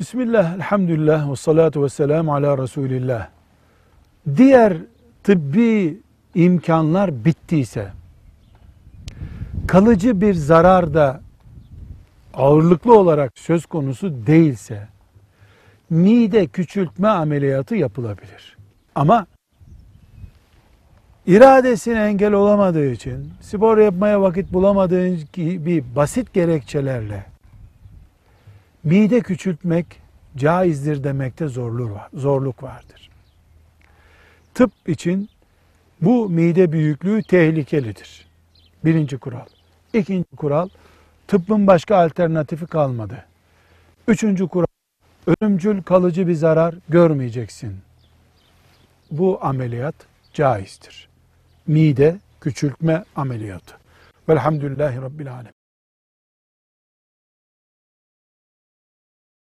Bismillah, elhamdülillah ve salatu ve selamu ala Resulillah. Diğer tıbbi imkanlar bittiyse, kalıcı bir zarar da ağırlıklı olarak söz konusu değilse, mide küçültme ameliyatı yapılabilir. Ama iradesine engel olamadığı için, spor yapmaya vakit bulamadığı gibi basit gerekçelerle mide küçültmek caizdir demekte zorluk, var, zorluk vardır. Tıp için bu mide büyüklüğü tehlikelidir. Birinci kural. İkinci kural, tıbbın başka alternatifi kalmadı. Üçüncü kural, ölümcül kalıcı bir zarar görmeyeceksin. Bu ameliyat caizdir. Mide küçültme ameliyatı. Velhamdülillahi Rabbil Alemin.